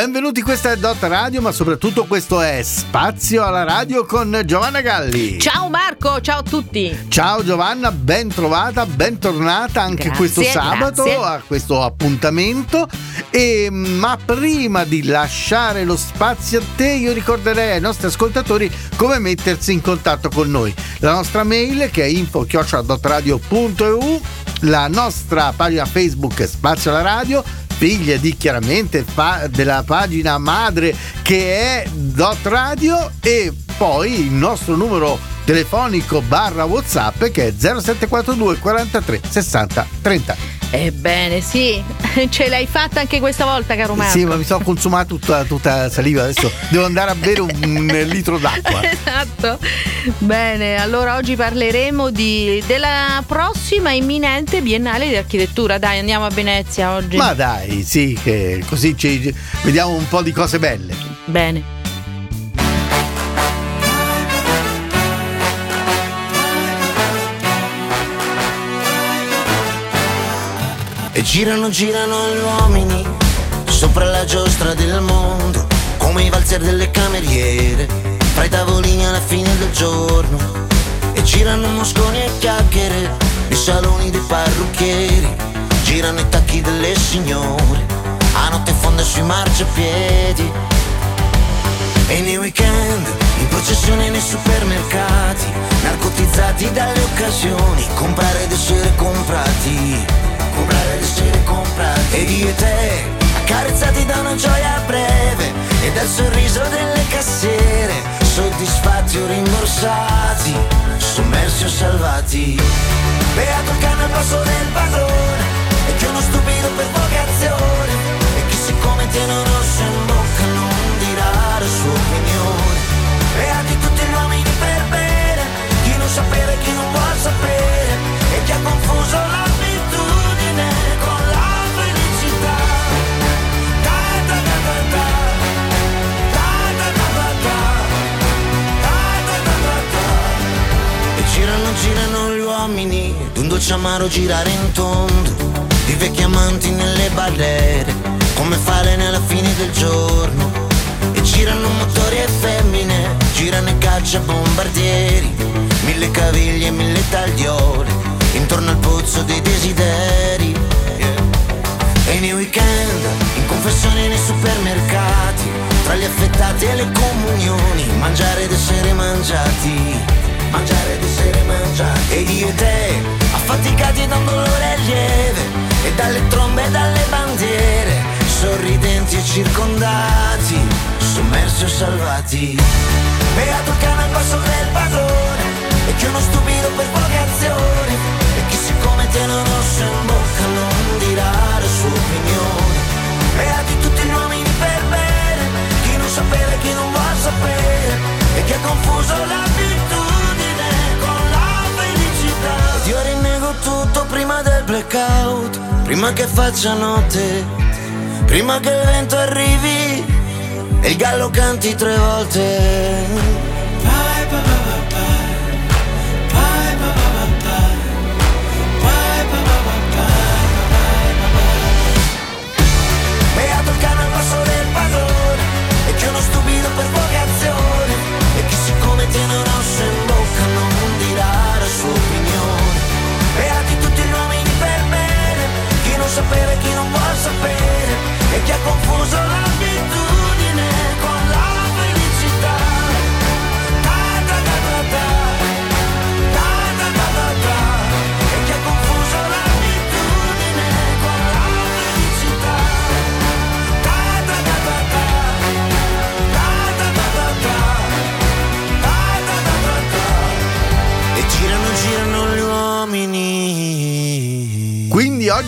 Benvenuti, questa è Dot Radio, ma soprattutto questo è Spazio alla Radio con Giovanna Galli. Ciao Marco, ciao a tutti. Ciao Giovanna, ben trovata, bentornata anche Grazie, questo sabato grazie. a questo appuntamento. E, ma prima di lasciare lo spazio a te, io ricorderei ai nostri ascoltatori come mettersi in contatto con noi. La nostra mail che è info-dotradio.eu, la nostra pagina Facebook Spazio alla Radio figlia di chiaramente fa- della pagina madre che è Dot Radio e poi il nostro numero telefonico barra whatsapp che è 0742 43 60 30 Ebbene, sì, ce l'hai fatta anche questa volta, caro Marco. sì ma mi sono consumato tutta, tutta la saliva adesso devo andare a bere un, un litro d'acqua Esatto. Bene, allora oggi parleremo di- della prossima imminente Biennale di Architettura. Dai, andiamo a Venezia oggi. ma dai sì che così ci, vediamo un po' di cose belle Bene. E girano, girano gli uomini sopra la giostra del mondo, come i valzer delle cameriere, fra i tavolini alla fine del giorno. E girano mosconi e chiacchiere nei saloni dei parrucchieri, girano i tacchi delle signore, a notte fonda sui marciapiedi. E nei weekend, in processione nei supermercati, narcotizzati dalle occasioni, comprare ed essere comprati, comprare essere comprati. Ed io e te, accarezzati da una gioia breve e dal sorriso delle cassiere, soddisfatti o rimborsati, sommersi o salvati. Beato il cane al passo del padrone, e che uno stupido per vocazione, e chi siccome tiene un rosso in bocca non dirà la sua opinione. Beati tutti gli uomini per bene, chi non sapere, chi non vuol sapere, e chi ha confuso l'abitudine amaro girare in tondo. Di vecchi amanti nelle barriere Come falene alla fine del giorno. E girano motori e femmine Girano e caccia bombardieri. Mille le comunioni, mangiare ed essere mangiati, mangiare ed essere mangiati. Ed io e te, affaticati da un dolore lieve, e dalle trombe e dalle bandiere, sorridenti e circondati, sommersi o salvati. Beato il cane al passo del padrone, e che uno stupido per vocazione, e chi siccome tiene un rosso in bocca non dirà la sua opinione. Beati tutti gli uomini chi non vuol sapere, e che ha confuso l'abitudine con la felicità. Ed io rinnego tutto prima del blackout, prima che faccia notte, prima che il vento arrivi e il gallo canti tre volte.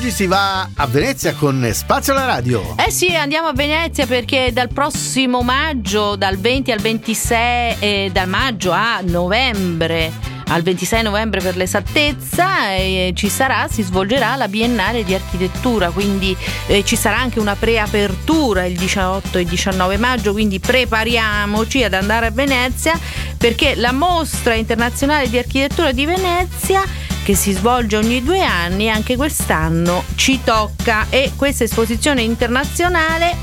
Oggi si va a Venezia con Spazio alla Radio. Eh sì, andiamo a Venezia perché dal prossimo maggio, dal 20 al 26, eh, da maggio a novembre, al 26 novembre per l'esattezza, eh, ci sarà, si svolgerà la Biennale di Architettura, quindi eh, ci sarà anche una preapertura il 18 e 19 maggio, quindi prepariamoci ad andare a Venezia perché la mostra internazionale di architettura di Venezia che si svolge ogni due anni, anche quest'anno ci tocca e questa esposizione internazionale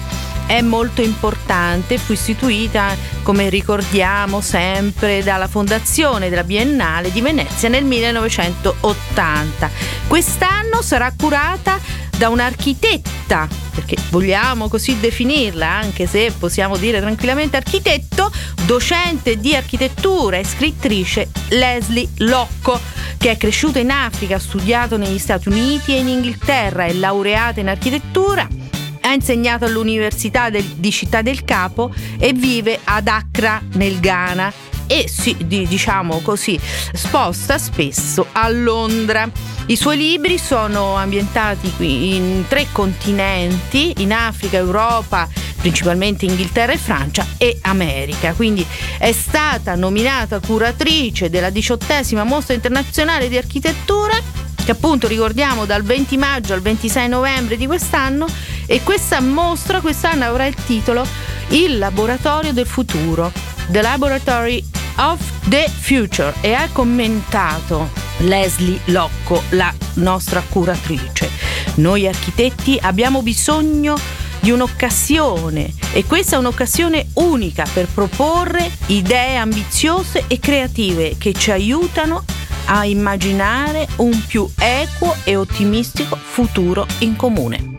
è molto importante, fu istituita, come ricordiamo sempre, dalla fondazione della Biennale di Venezia nel 1980. Quest'anno sarà curata da un'architetta, perché vogliamo così definirla, anche se possiamo dire tranquillamente architetto, docente di architettura e scrittrice Leslie Locco, che è cresciuta in Africa, ha studiato negli Stati Uniti e in Inghilterra, è laureata in architettura ha insegnato all'Università del, di Città del Capo e vive ad Accra nel Ghana e si, diciamo così, sposta spesso a Londra. I suoi libri sono ambientati in tre continenti, in Africa, Europa, principalmente Inghilterra e Francia e America. Quindi è stata nominata curatrice della diciottesima mostra internazionale di architettura che appunto ricordiamo dal 20 maggio al 26 novembre di quest'anno e questa mostra quest'anno avrà il titolo Il laboratorio del futuro, The Laboratory of the Future e ha commentato Leslie Locco, la nostra curatrice. Noi architetti abbiamo bisogno di un'occasione e questa è un'occasione unica per proporre idee ambiziose e creative che ci aiutano a immaginare un più equo e ottimistico futuro in comune.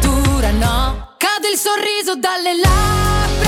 dura no. Cade il sorriso dalle labbra,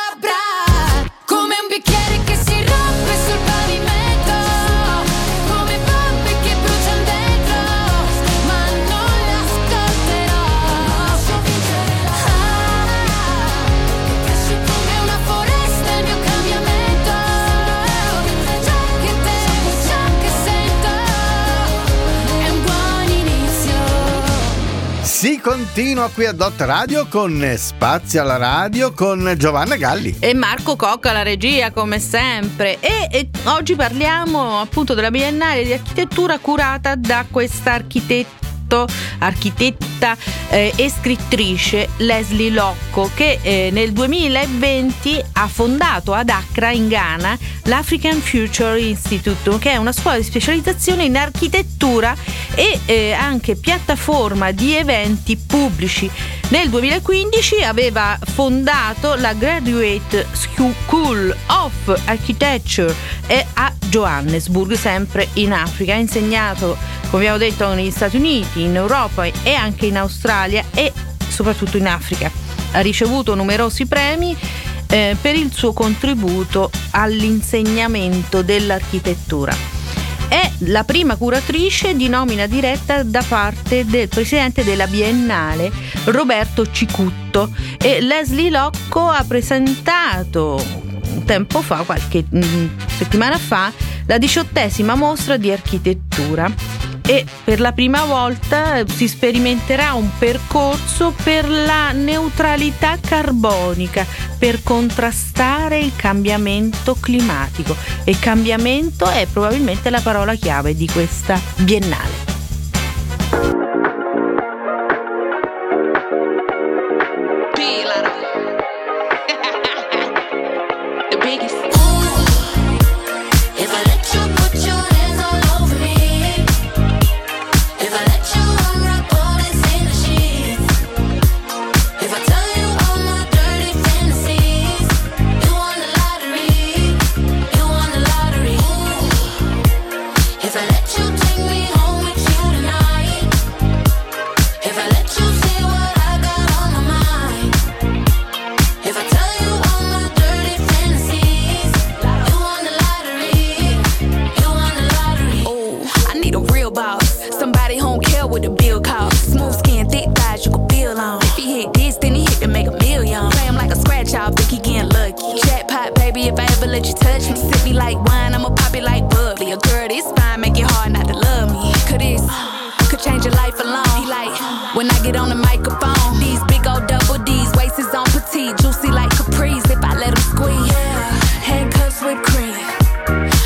Continua qui a Dot Radio con Spazio alla radio con Giovanna Galli. E Marco Cocca la regia come sempre e, e oggi parliamo appunto della Biennale di architettura curata da questa architetta Stato, architetta eh, e scrittrice Leslie Locco che eh, nel 2020 ha fondato ad Accra in Ghana l'African Future Institute che è una scuola di specializzazione in architettura e eh, anche piattaforma di eventi pubblici. Nel 2015 aveva fondato la Graduate School of Architecture a Johannesburg, sempre in Africa. Ha insegnato, come abbiamo detto, negli Stati Uniti, in Europa e anche in Australia e soprattutto in Africa. Ha ricevuto numerosi premi eh, per il suo contributo all'insegnamento dell'architettura è la prima curatrice di nomina diretta da parte del presidente della Biennale Roberto Cicutto e Leslie Locco ha presentato tempo fa, qualche mh, mm, settimana fa, la diciottesima mostra di architettura e per la prima volta si sperimenterà un percorso per la neutralità carbonica per contrastare il cambiamento climatico e cambiamento è probabilmente la parola chiave di questa biennale. You touch me? Sip me like wine, I'ma pop it like bubbly. A girl, this fine, make it hard not to love me. Could this, could change your life alone. He like, when I get on the microphone, these big old double D's, waist is on petite, juicy like capris if I let him squeeze. Yeah, handcuffs with cream.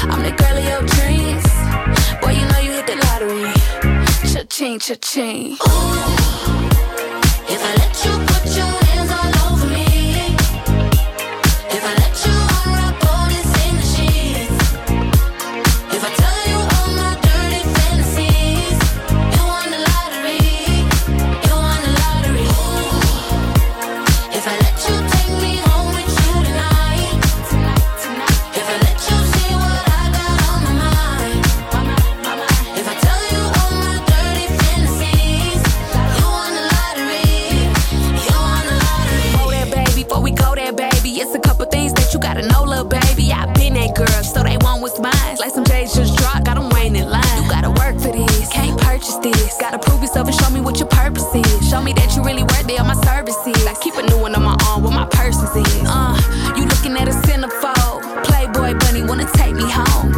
I'm the girl of your dreams. Boy, you know you hit the lottery. Cha-ching, cha-ching. Ooh. this. Gotta prove yourself and show me what your purpose is. Show me that you really worth it All my services. I keep a new one on my arm where my purse is. Uh, you looking at a centerfold. Playboy bunny wanna take me home.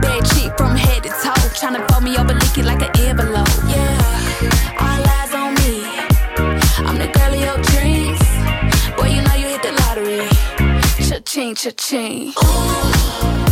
Bad chick from head to toe. trying to fold me over, lick it like an envelope. Yeah, all eyes on me. I'm the girl of your dreams. Boy, you know you hit the lottery. Cha-ching, cha-ching. Ooh.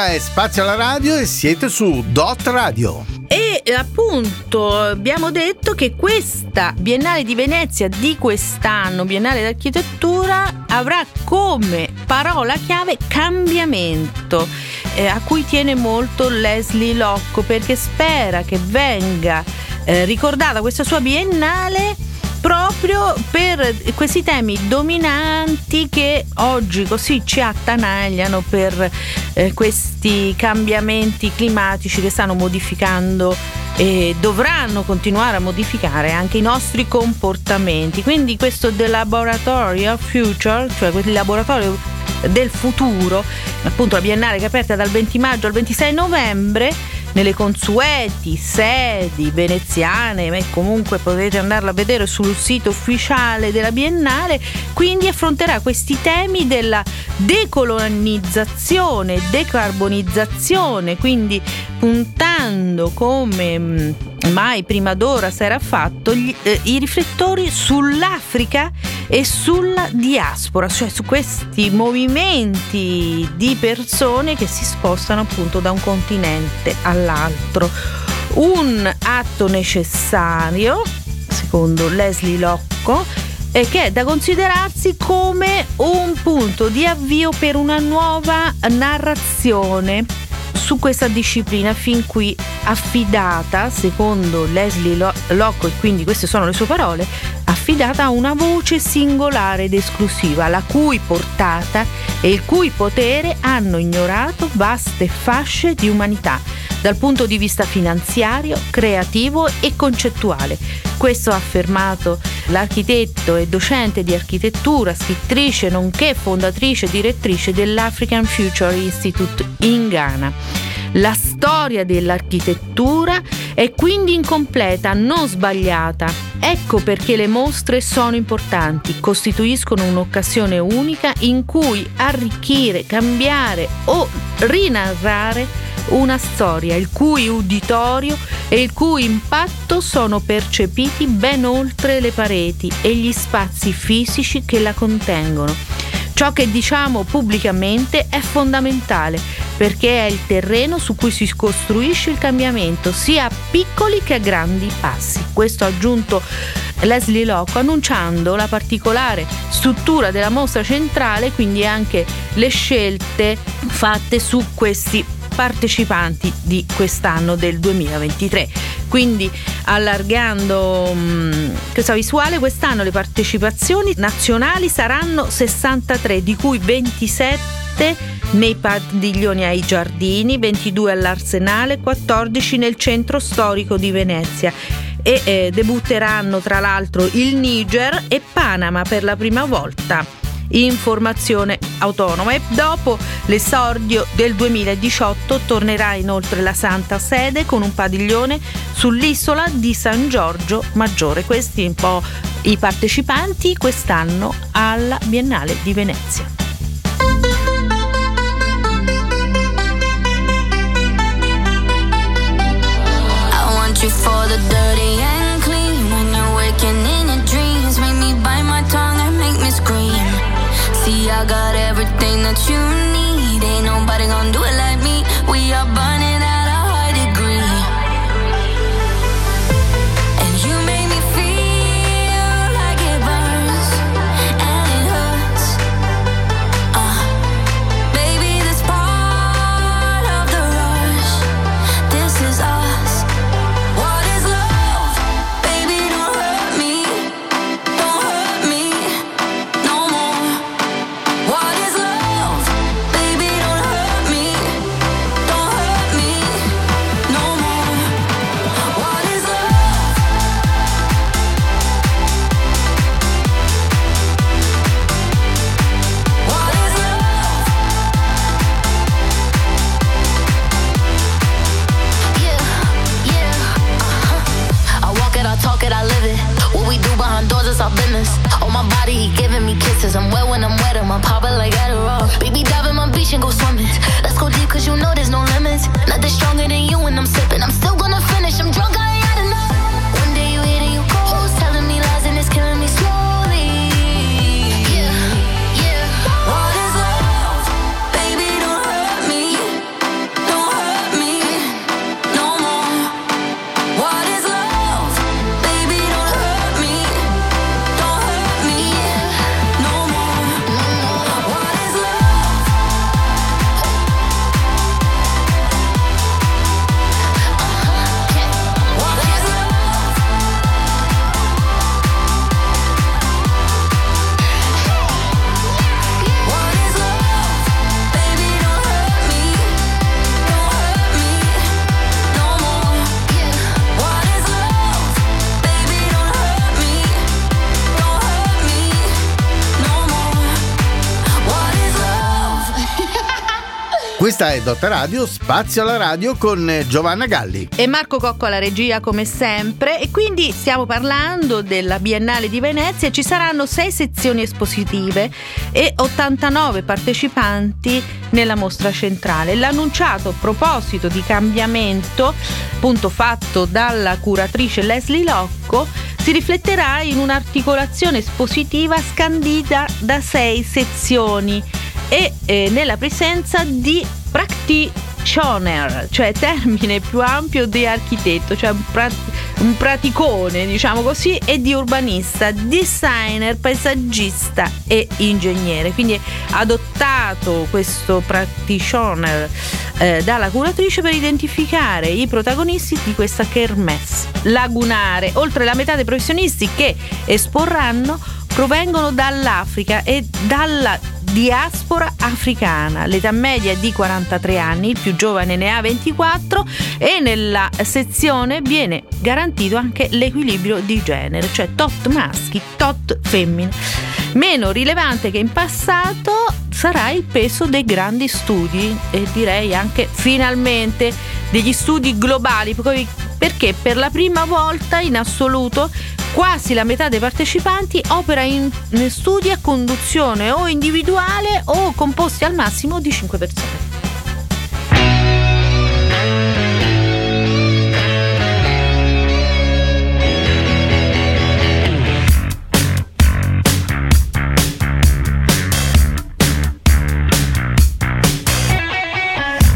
Questa è Spazio alla Radio e siete su Dot Radio. E appunto abbiamo detto che questa Biennale di Venezia di quest'anno, Biennale d'Architettura, avrà come parola chiave cambiamento, eh, a cui tiene molto Leslie Locco perché spera che venga eh, ricordata questa sua Biennale proprio per questi temi dominanti che oggi così ci attanagliano per eh, questi cambiamenti climatici che stanno modificando e dovranno continuare a modificare anche i nostri comportamenti. Quindi questo The Laboratory of Future, cioè quel laboratorio del futuro, appunto la biennale che è aperta dal 20 maggio al 26 novembre nelle consueti sedi veneziane, e comunque potete andarla a vedere sul sito ufficiale della Biennale, quindi affronterà questi temi della decolonizzazione, decarbonizzazione, quindi puntando come mm, mai prima d'ora si era fatto gli, eh, i riflettori sull'Africa e sulla diaspora, cioè su questi movimenti di persone che si spostano appunto da un continente all'altro. Un atto necessario, secondo Leslie Locco, e che è da considerarsi come un punto di avvio per una nuova narrazione su questa disciplina fin qui affidata, secondo Leslie Locke, e quindi queste sono le sue parole, affidata a una voce singolare ed esclusiva, la cui portata e il cui potere hanno ignorato vaste fasce di umanità dal punto di vista finanziario, creativo e concettuale. Questo ha affermato l'architetto e docente di architettura, scrittrice nonché fondatrice e direttrice dell'African Future Institute in Ghana. La storia dell'architettura è quindi incompleta, non sbagliata. Ecco perché le mostre sono importanti, costituiscono un'occasione unica in cui arricchire, cambiare o rinarrare una storia il cui uditorio e il cui impatto sono percepiti ben oltre le pareti e gli spazi fisici che la contengono. Ciò che diciamo pubblicamente è fondamentale perché è il terreno su cui si costruisce il cambiamento, sia a piccoli che a grandi passi. Questo ha aggiunto Leslie Locke annunciando la particolare struttura della mostra centrale, quindi anche le scelte fatte su questi partecipanti di quest'anno del 2023. Quindi allargando mh, mm, questa visuale, quest'anno le partecipazioni nazionali saranno 63, di cui 27 nei padiglioni ai giardini, 22 all'Arsenale, 14 nel centro storico di Venezia. E eh, debutteranno tra l'altro il Niger e Panama per la prima volta informazione autonoma e dopo l'esordio del 2018 tornerà inoltre la Santa Sede con un padiglione sull'isola di San Giorgio Maggiore. Questi un po' i partecipanti quest'anno alla Biennale di Venezia. you for the dirty and that you need. Ain't nobody gonna do it Questa è Dot Radio, spazio alla radio con Giovanna Galli. E Marco Cocco alla regia come sempre e quindi stiamo parlando della Biennale di Venezia ci saranno sei sezioni espositive e 89 partecipanti nella mostra centrale. L'annunciato proposito di cambiamento, appunto fatto dalla curatrice Leslie Locco, si rifletterà in un'articolazione espositiva scandita da sei sezioni e eh, nella presenza di practitioner, cioè termine più ampio di architetto, cioè un, prat- un praticone, diciamo così, e di urbanista, designer, paesaggista e ingegnere. Quindi adottato questo practitioner eh, dalla curatrice per identificare i protagonisti di questa kermesse lagunare. Oltre la metà dei professionisti che esporranno provengono dall'Africa e dalla diaspora africana. L'età media è di 43 anni, il più giovane ne ha 24 e nella sezione viene garantito anche l'equilibrio di genere, cioè tot maschi, tot femmine. Meno rilevante che in passato sarà il peso dei grandi studi e direi anche finalmente degli studi globali perché per la prima volta in assoluto Quasi la metà dei partecipanti opera in studi a conduzione o individuale o composti al massimo di 5 persone.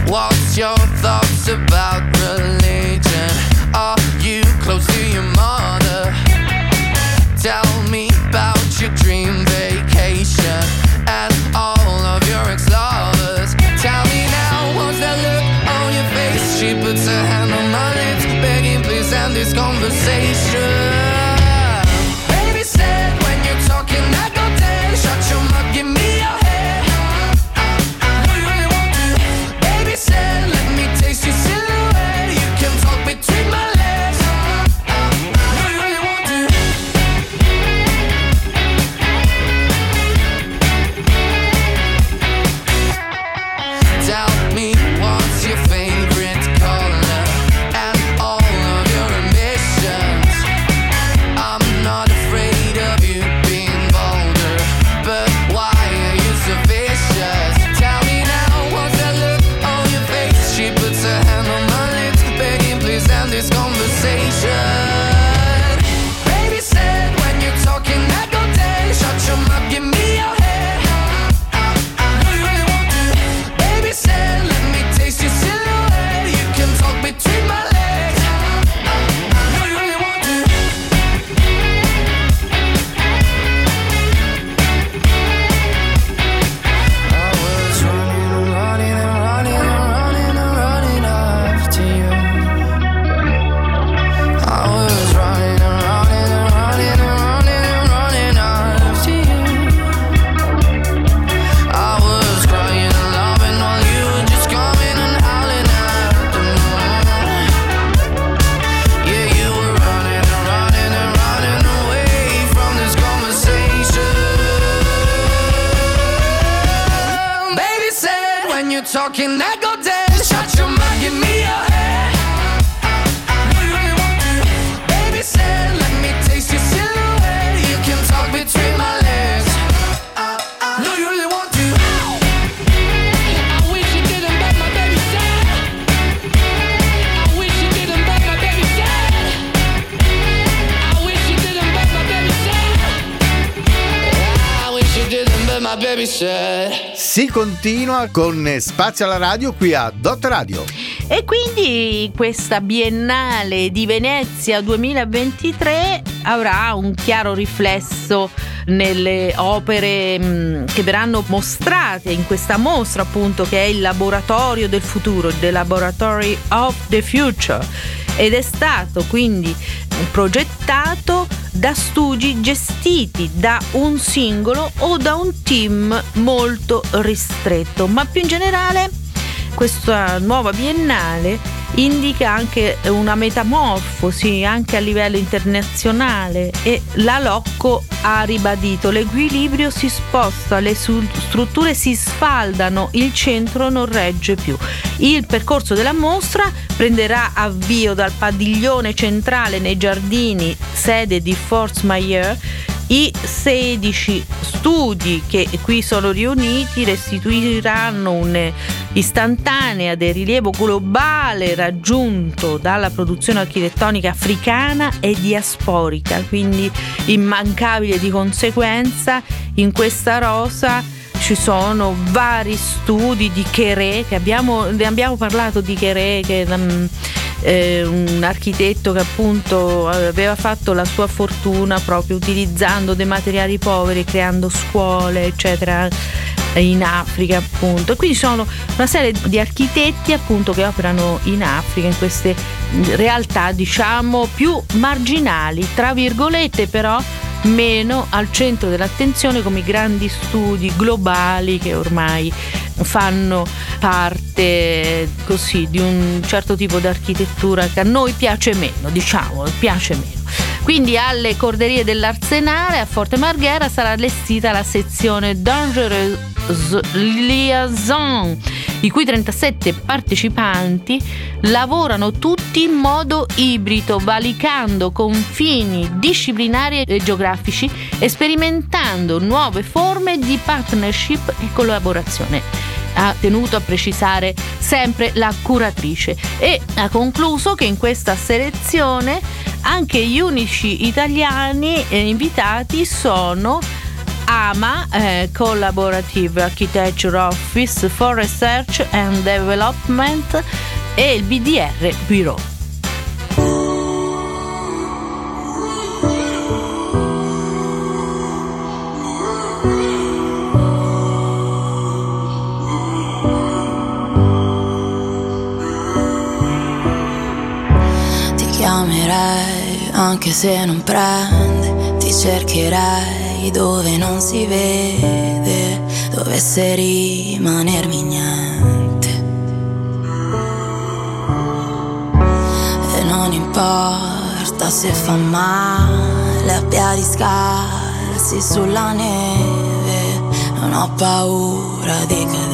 What's your thoughts about talking, I Si continua con Spazio alla radio qui a Dot Radio. E quindi questa Biennale di Venezia 2023 avrà un chiaro riflesso nelle opere mh, che verranno mostrate in questa mostra appunto che è il laboratorio del futuro, The Laboratory of the Future ed è stato quindi progettato da studi gestiti da un singolo o da un team molto ristretto, ma più in generale questa nuova biennale indica anche una metamorfosi anche a livello internazionale e la Locco ha ribadito l'equilibrio si sposta, le strutture si sfaldano, il centro non regge più. Il percorso della mostra prenderà avvio dal padiglione centrale nei giardini, sede di Fort Mayer, i 16 studi che qui sono riuniti restituiranno un'istantanea del rilievo globale raggiunto dalla produzione architettonica africana e diasporica, quindi immancabile di conseguenza in questa rosa ci sono vari studi di Cheré, che abbiamo, ne abbiamo parlato di Cheré, che um, eh, un architetto che appunto aveva fatto la sua fortuna proprio utilizzando dei materiali poveri, creando scuole, eccetera in Africa appunto. Quindi sono una serie di architetti appunto che operano in Africa in queste realtà diciamo più marginali tra virgolette però meno al centro dell'attenzione come i grandi studi globali che ormai fanno parte così di un certo tipo di architettura che a noi piace meno, diciamo, piace meno. Quindi alle corderie dell'Arsenale a Forte Marghera sarà allestita la sezione Dangerous Liaison, i cui 37 partecipanti lavorano tutti in modo ibrido, valicando confini disciplinari e geografici e sperimentando nuove forme di partnership e collaborazione ha tenuto a precisare sempre la curatrice e ha concluso che in questa selezione anche gli unici italiani eh, invitati sono AMA eh, Collaborative Architecture Office for Research and Development e il BDR Bureau. Anche se non prende, ti cercherai dove non si vede, dovesse rimanermi niente. E non importa se fa male a piedi scalzi sulla neve, non ho paura di cadere.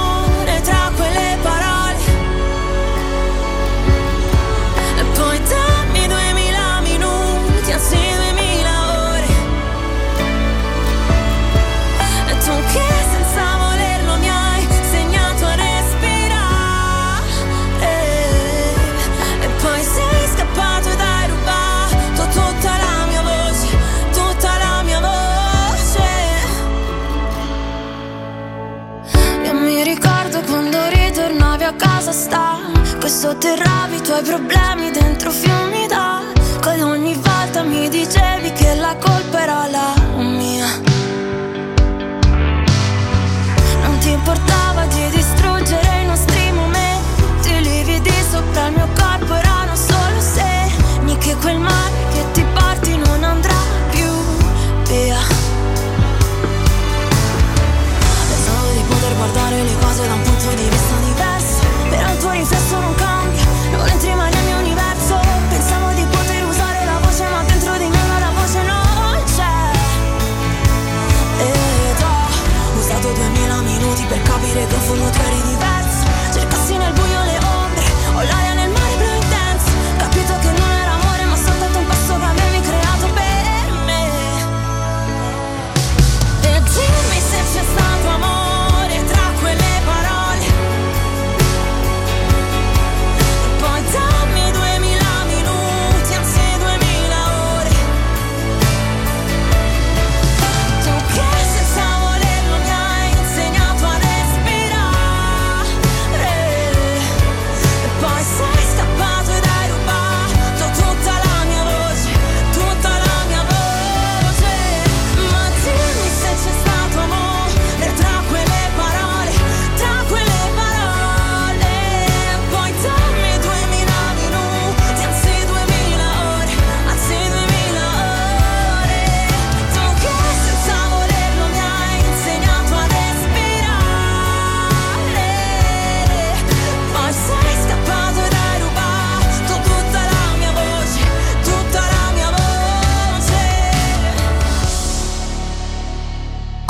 sotterravi i tuoi problemi dentro fiumi d'acqua e ogni volta mi dicevi che la colpa era la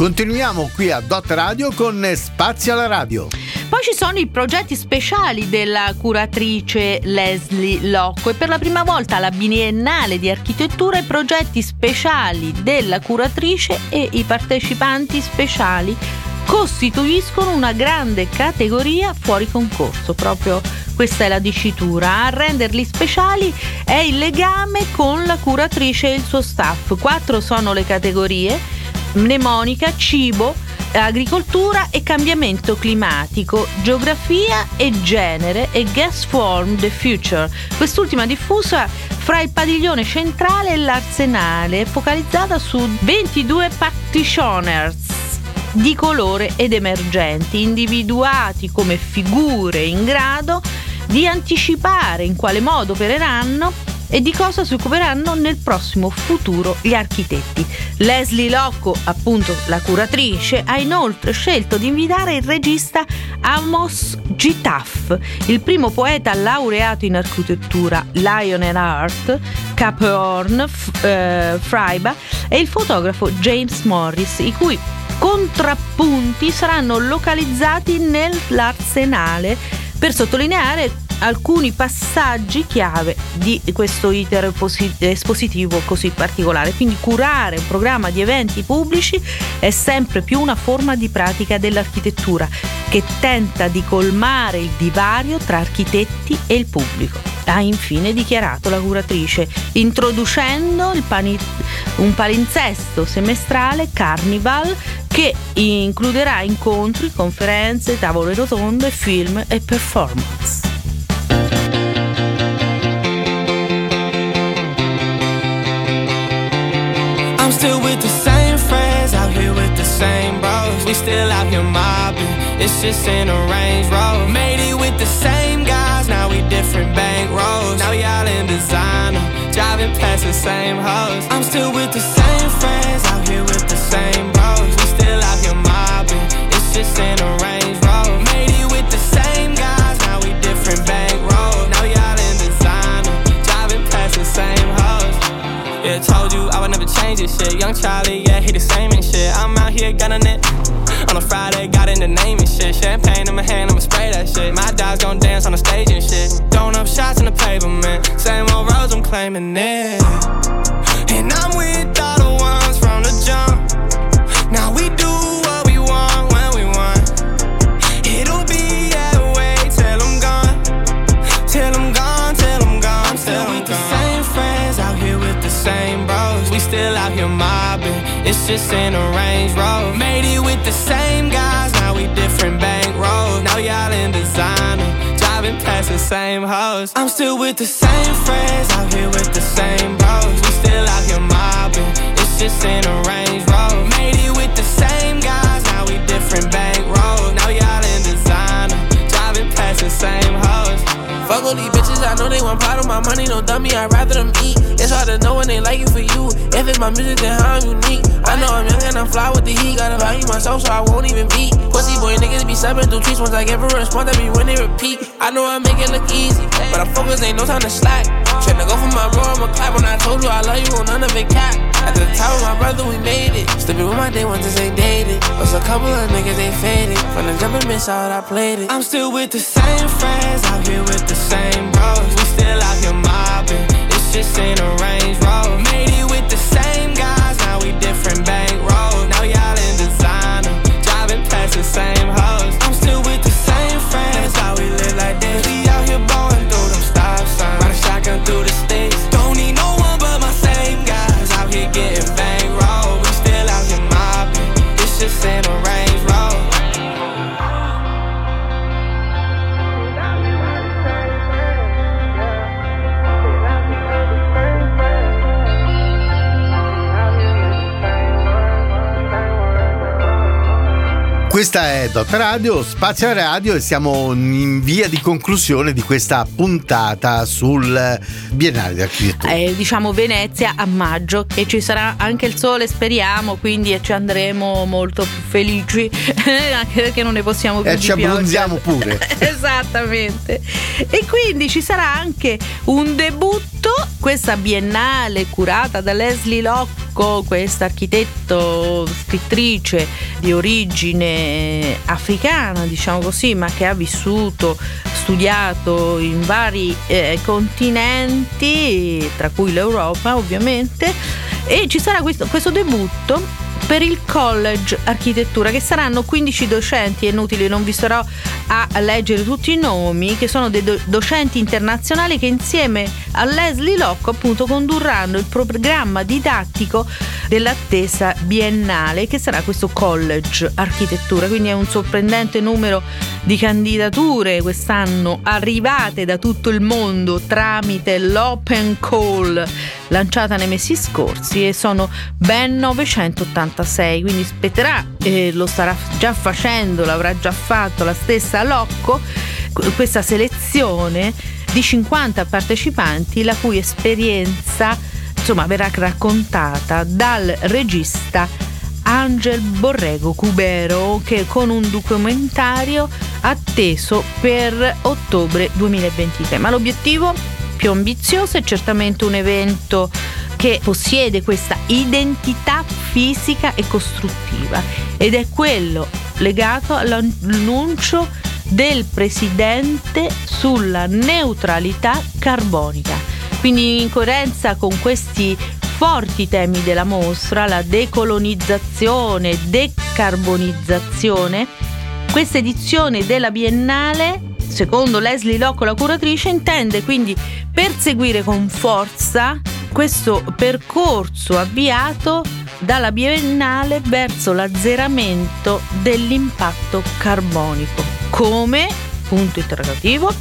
Continuiamo qui a Dot Radio con Spazio alla Radio. Poi ci sono i progetti speciali della curatrice Leslie Locco e per la prima volta alla Biennale di Architettura i progetti speciali della curatrice e i partecipanti speciali costituiscono una grande categoria fuori concorso, proprio questa è la dicitura. A renderli speciali è il legame con la curatrice e il suo staff. Quattro sono le categorie: mnemonica, cibo, agricoltura e cambiamento climatico, geografia e genere e Guess Form the Future. Quest'ultima diffusa fra il padiglione centrale e l'arsenale, focalizzata su 22 practitioners di colore ed emergenti, individuati come figure in grado di anticipare in quale modo opereranno e di cosa si occuperanno nel prossimo futuro gli architetti. Leslie Locco, appunto la curatrice, ha inoltre scelto di invitare il regista Amos Gitaf, il primo poeta laureato in architettura Lion and Art, Caphorn F- eh, Freiba e il fotografo James Morris, i cui contrappunti saranno localizzati nell'arsenale per sottolineare alcuni passaggi chiave di questo iter posi- espositivo così particolare. Quindi curare un programma di eventi pubblici è sempre più una forma di pratica dell'architettura che tenta di colmare il divario tra architetti e il pubblico. Ha infine dichiarato la curatrice, introducendo pani- un palinsesto semestrale Carnival che includerà incontri, conferenze, tavole rotonde, film e performance. Still with the same friends, out here with the same bros. We still out here mobbing, it's just in a Range Rover. Made it with the same guys, now we different bank rolls. Now we all in designer, driving past the same hoes. I'm still with Young Charlie, yeah, he the same and shit. I'm out here gunning it. On a Friday, got in the name and shit. Champagne in my hand, I'ma spray that shit. My dogs gon' dance on the stage and shit. Throwing up shots in the pavement. Same old roads, I'm claiming it. Just in a Range Rover. Made it with the same guys, now we different bank rolls. Now y'all in designer, driving past the same hoes. I'm still with the same friends, out here with the same bros. We still out here mobbing, it's just in a Range Rover. Made it with the same guys, now we different bank rolls. Now y'all in designer, driving past the same hoes. Fuck all these bitches, I know they want part of my money, no dummy, I'd rather them eat. It's hard to know when they like you for you. If it's my music, then how I'm unique. I know I'm young and I'm fly with the heat. Gotta value myself, so I won't even beat. Pussy boy niggas be stepping through trees. Once I give a response, that be when they repeat. I know I make it look easy, but I'm focused, ain't no time to slack. Tryna go for my bro, I'ma clap when I told you I love you, on none of it cap. At the top of my brother, we made it. Slipping with my day ones since they dated. Was a couple of niggas, they faded. From the jumping miss out, I played it. I'm still with the same friends, out here with the same bros. We still out here mobbing. It's just in a Range Rover. Made it with the same guys, now we different bank rolls. Now y'all in designer, driving past the same Questa è Dot Radio, Spazio Radio e siamo in via di conclusione di questa puntata sul Biennale di Architettura. Eh, diciamo Venezia a maggio e ci sarà anche il sole speriamo quindi ci andremo molto più felici anche perché non ne possiamo più E di ci abbronziamo pure. esattamente e quindi ci sarà anche un debutto questa biennale curata da Leslie Locco, questa architetto, scrittrice di origine africana, diciamo così, ma che ha vissuto, studiato in vari eh, continenti, tra cui l'Europa ovviamente, e ci sarà questo, questo debutto per il college architettura che saranno 15 docenti, è inutile, non vi starò a leggere tutti i nomi, che sono dei do- docenti internazionali che insieme a Leslie Locke appunto condurranno il programma didattico dell'attesa biennale che sarà questo college architettura, quindi è un sorprendente numero di candidature quest'anno arrivate da tutto il mondo tramite l'open call lanciata nei mesi scorsi e sono ben 986, quindi spetterà, e lo starà già facendo, l'avrà già fatto la stessa Locco, questa selezione di 50 partecipanti la cui esperienza insomma verrà raccontata dal regista Angel Borrego Cubero che con un documentario atteso per ottobre 2023 ma l'obiettivo? Più ambizioso è certamente un evento che possiede questa identità fisica e costruttiva ed è quello legato all'annuncio del presidente sulla neutralità carbonica. Quindi in coerenza con questi forti temi della mostra, la decolonizzazione, decarbonizzazione, questa edizione della Biennale, secondo Leslie Locco, la curatrice, intende quindi perseguire con forza questo percorso avviato dalla Biennale verso l'azzeramento dell'impatto carbonico. Come? Punto interrogativo.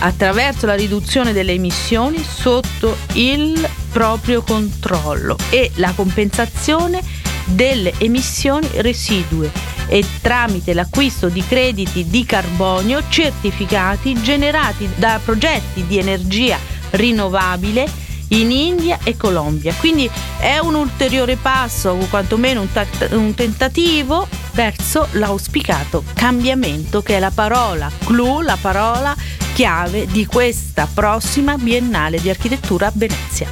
Attraverso la riduzione delle emissioni sotto il proprio controllo e la compensazione delle emissioni residue e tramite l'acquisto di crediti di carbonio certificati generati da progetti di energia rinnovabile in India e Colombia. Quindi è un ulteriore passo, o quantomeno un, ta- un tentativo verso l'auspicato cambiamento che è la parola clou, la parola chiave di questa prossima Biennale di Architettura a Venezia.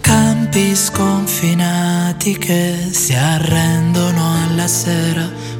Campi sconfinati che si arrendono alla sera,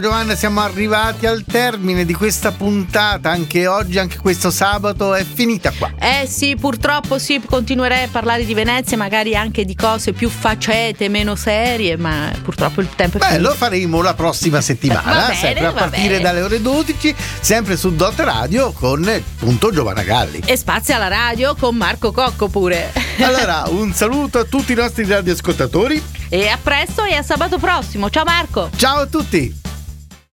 Giovanna, siamo arrivati al termine di questa puntata. Anche oggi, anche questo sabato è finita qua. Eh sì, purtroppo sì, continuerei a parlare di Venezia, magari anche di cose più facete, meno serie, ma purtroppo il tempo è Beh, finito. lo faremo la prossima settimana, Va bene, sempre a partire bene. dalle ore 12, sempre su Dot Radio con appunto Giovanna Galli. E spazia alla radio con Marco Cocco pure. Allora, un saluto a tutti i nostri radioascoltatori. E a presto e a sabato prossimo. Ciao Marco! Ciao a tutti!